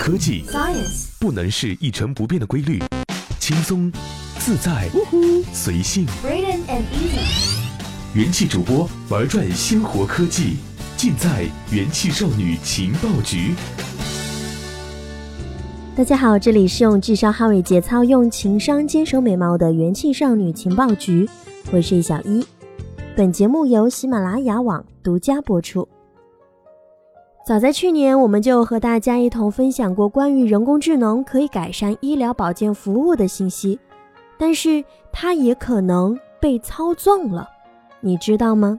科技 Science 不能是一成不变的规律，轻松、自在、随性。Braden and Easy 元气主播玩转鲜活科技，尽在元气少女情报局。大家好，这里是用智商捍卫节操，用情商坚守美貌的元气少女情报局，我是小一。本节目由喜马拉雅网独家播出。早在去年，我们就和大家一同分享过关于人工智能可以改善医疗保健服务的信息，但是它也可能被操纵了，你知道吗？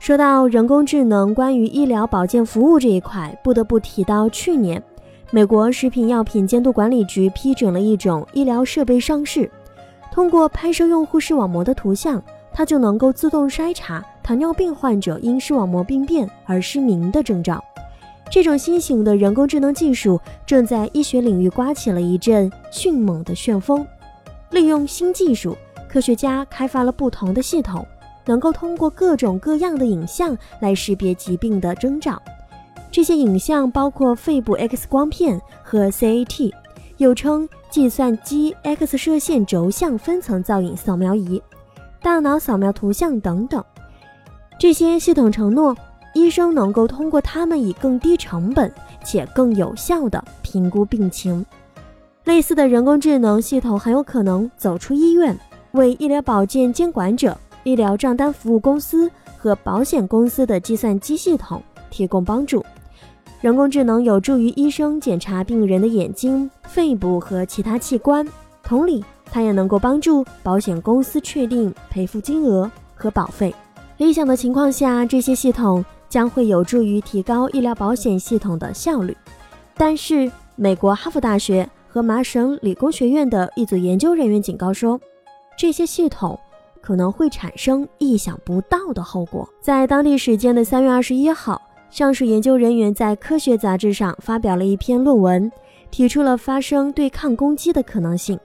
说到人工智能关于医疗保健服务这一块，不得不提到去年。美国食品药品监督管理局批准了一种医疗设备上市，通过拍摄用户视网膜的图像，它就能够自动筛查糖尿病患者因视网膜病变而失明的征兆。这种新型的人工智能技术正在医学领域刮起了一阵迅猛的旋风。利用新技术，科学家开发了不同的系统，能够通过各种各样的影像来识别疾病的征兆。这些影像包括肺部 X 光片和 CAT，又称计算机 X 射线轴向分层造影扫描仪、大脑扫描图像等等。这些系统承诺，医生能够通过它们以更低成本且更有效的评估病情。类似的人工智能系统很有可能走出医院，为医疗保健监管者、医疗账单服务公司和保险公司的计算机系统提供帮助。人工智能有助于医生检查病人的眼睛、肺部和其他器官，同理，它也能够帮助保险公司确定赔付金额和保费。理想的情况下，这些系统将会有助于提高医疗保险系统的效率。但是，美国哈佛大学和麻省理工学院的一组研究人员警告说，这些系统可能会产生意想不到的后果。在当地时间的三月二十一号。上述研究人员在科学杂志上发表了一篇论文，提出了发生对抗攻击的可能性。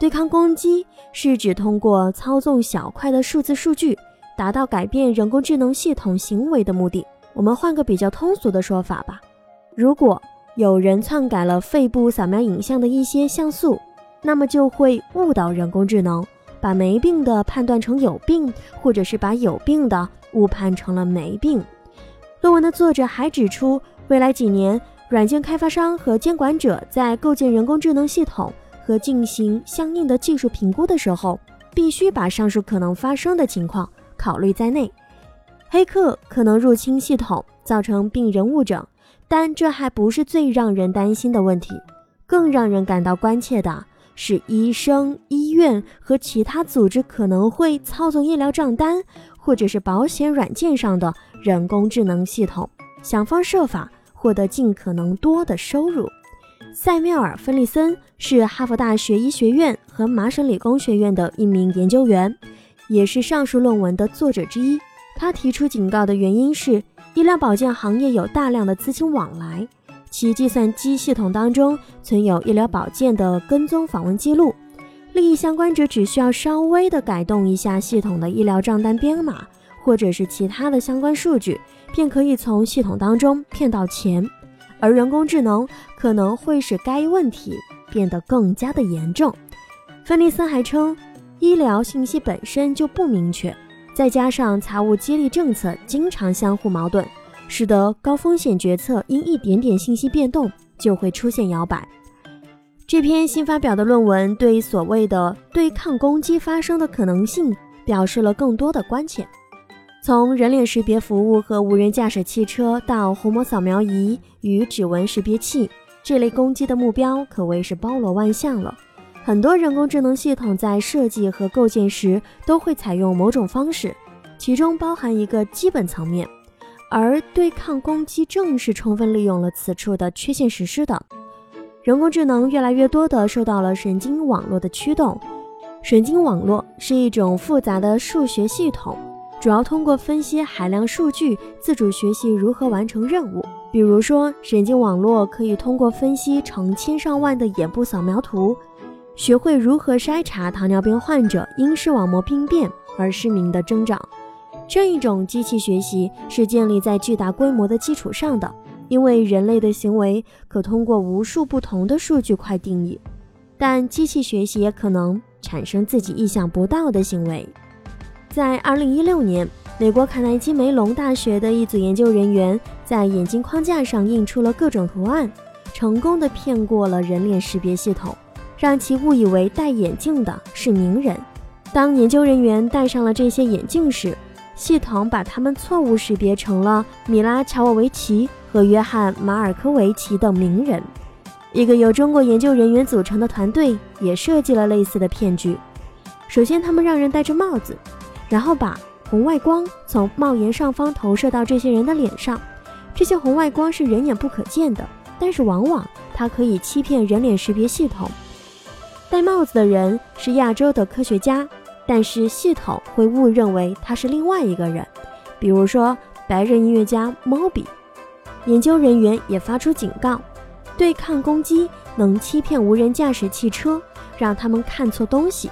对抗攻击是指通过操纵小块的数字数据，达到改变人工智能系统行为的目的。我们换个比较通俗的说法吧：如果有人篡改了肺部扫描影像的一些像素，那么就会误导人工智能，把没病的判断成有病，或者是把有病的误判成了没病。论文的作者还指出，未来几年，软件开发商和监管者在构建人工智能系统和进行相应的技术评估的时候，必须把上述可能发生的情况考虑在内。黑客可能入侵系统，造成病人误诊，但这还不是最让人担心的问题。更让人感到关切的是，医生、医院和其他组织可能会操纵医疗账单，或者是保险软件上的。人工智能系统想方设法获得尽可能多的收入。塞缪尔·芬利森是哈佛大学医学院和麻省理工学院的一名研究员，也是上述论文的作者之一。他提出警告的原因是，医疗保健行业有大量的资金往来，其计算机系统当中存有医疗保健的跟踪访问记录，利益相关者只需要稍微的改动一下系统的医疗账单编码。或者是其他的相关数据，便可以从系统当中骗到钱，而人工智能可能会使该问题变得更加的严重。芬利森还称，医疗信息本身就不明确，再加上财务激励政策经常相互矛盾，使得高风险决策因一点点信息变动就会出现摇摆。这篇新发表的论文对所谓的对抗攻击发生的可能性表示了更多的关切。从人脸识别服务和无人驾驶汽车到虹膜扫描仪与指纹识别器，这类攻击的目标可谓是包罗万象了。很多人工智能系统在设计和构建时都会采用某种方式，其中包含一个基本层面，而对抗攻击正是充分利用了此处的缺陷实施的。人工智能越来越多地受到了神经网络的驱动。神经网络是一种复杂的数学系统。主要通过分析海量数据，自主学习如何完成任务。比如说，神经网络可以通过分析成千上万的眼部扫描图，学会如何筛查糖尿病患者因视网膜病变而失明的征兆。这一种机器学习是建立在巨大规模的基础上的，因为人类的行为可通过无数不同的数据块定义，但机器学习也可能产生自己意想不到的行为。在2016年，美国卡耐基梅隆大学的一组研究人员在眼镜框架上印出了各种图案，成功的骗过了人脸识别系统，让其误以为戴眼镜的是名人。当研究人员戴上了这些眼镜时，系统把他们错误识别成了米拉乔沃维奇和约翰马尔科维奇等名人。一个由中国研究人员组成的团队也设计了类似的骗局。首先，他们让人戴着帽子。然后把红外光从帽檐上方投射到这些人的脸上，这些红外光是人眼不可见的，但是往往它可以欺骗人脸识别系统。戴帽子的人是亚洲的科学家，但是系统会误认为他是另外一个人，比如说白人音乐家 Moby。研究人员也发出警告：对抗攻击能欺骗无人驾驶汽车，让他们看错东西。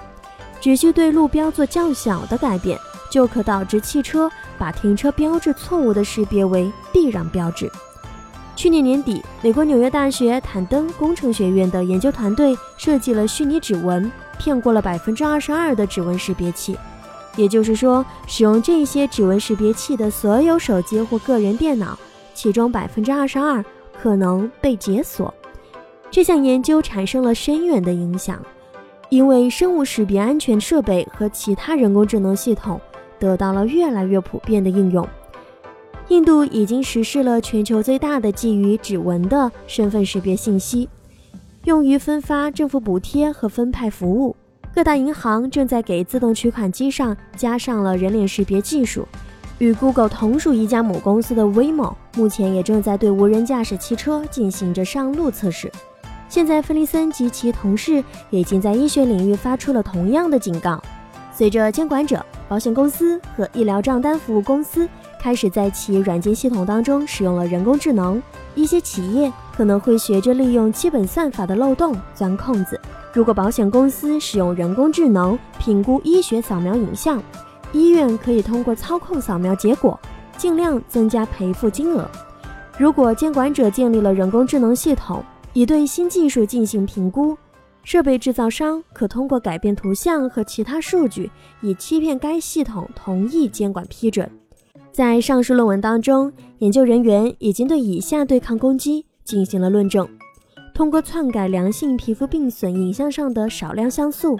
只需对路标做较小的改变，就可导致汽车把停车标志错误的识别为避让标志。去年年底，美国纽约大学坦登工程学院的研究团队设计了虚拟指纹，骗过了百分之二十二的指纹识别器。也就是说，使用这些指纹识别器的所有手机或个人电脑，其中百分之二十二可能被解锁。这项研究产生了深远的影响。因为生物识别安全设备和其他人工智能系统得到了越来越普遍的应用，印度已经实施了全球最大的基于指纹的身份识别信息，用于分发政府补贴和分派服务。各大银行正在给自动取款机上加上了人脸识别技术。与 Google 同属一家母公司的 Waymo 目前也正在对无人驾驶汽车进行着上路测试。现在，芬利森及其同事已经在医学领域发出了同样的警告。随着监管者、保险公司和医疗账单服务公司开始在其软件系统当中使用了人工智能，一些企业可能会学着利用基本算法的漏洞钻空子。如果保险公司使用人工智能评估医学扫描影像，医院可以通过操控扫描结果，尽量增加赔付金额。如果监管者建立了人工智能系统，以对新技术进行评估，设备制造商可通过改变图像和其他数据，以欺骗该系统同意监管批准。在上述论文当中，研究人员已经对以下对抗攻击进行了论证：通过篡改良性皮肤病损影像上的少量像素，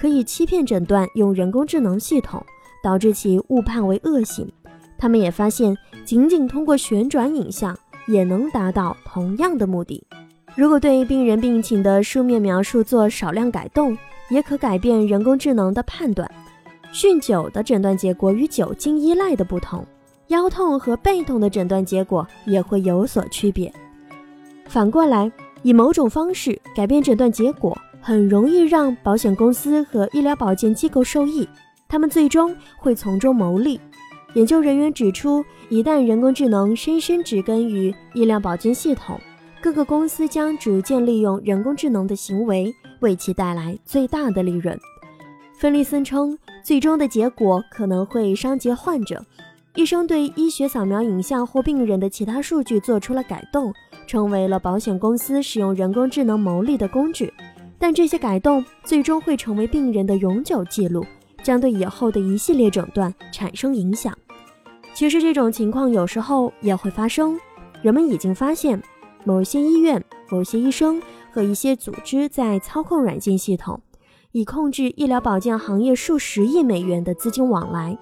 可以欺骗诊断用人工智能系统，导致其误判为恶性。他们也发现，仅仅通过旋转影像也能达到同样的目的。如果对病人病情的书面描述做少量改动，也可改变人工智能的判断。酗酒的诊断结果与酒精依赖的不同，腰痛和背痛的诊断结果也会有所区别。反过来，以某种方式改变诊断结果，很容易让保险公司和医疗保健机构受益，他们最终会从中牟利。研究人员指出，一旦人工智能深深植根于医疗保健系统，各个公司将逐渐利用人工智能的行为，为其带来最大的利润。芬利森称，最终的结果可能会伤及患者。医生对医学扫描影像或病人的其他数据做出了改动，成为了保险公司使用人工智能牟利的工具。但这些改动最终会成为病人的永久记录，将对以后的一系列诊断产生影响。其实，这种情况有时候也会发生。人们已经发现。某些医院、某些医生和一些组织在操控软件系统，以控制医疗保健行业数十亿美元的资金往来。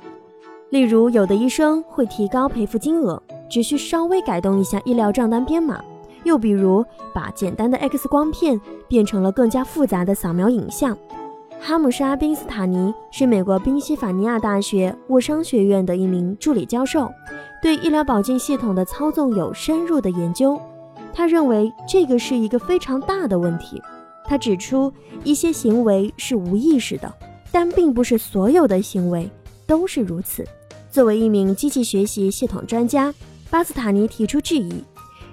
例如，有的医生会提高赔付金额，只需稍微改动一下医疗账单编码；又比如，把简单的 X 光片变成了更加复杂的扫描影像。哈姆沙宾斯塔尼是美国宾夕法尼亚大学沃商学院的一名助理教授，对医疗保健系统的操纵有深入的研究。他认为这个是一个非常大的问题。他指出，一些行为是无意识的，但并不是所有的行为都是如此。作为一名机器学习系统专家，巴斯塔尼提出质疑：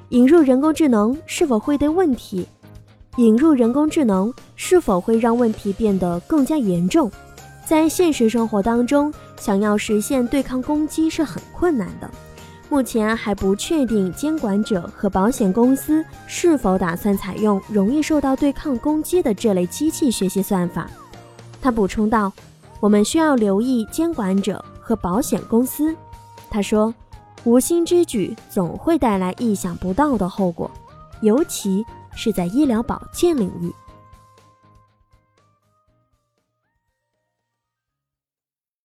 引入人工智能是否会对问题？引入人工智能是否会让问题变得更加严重？在现实生活当中，想要实现对抗攻击是很困难的。目前还不确定监管者和保险公司是否打算采用容易受到对抗攻击的这类机器学习算法。他补充道：“我们需要留意监管者和保险公司。”他说：“无心之举总会带来意想不到的后果，尤其是在医疗保健领域。”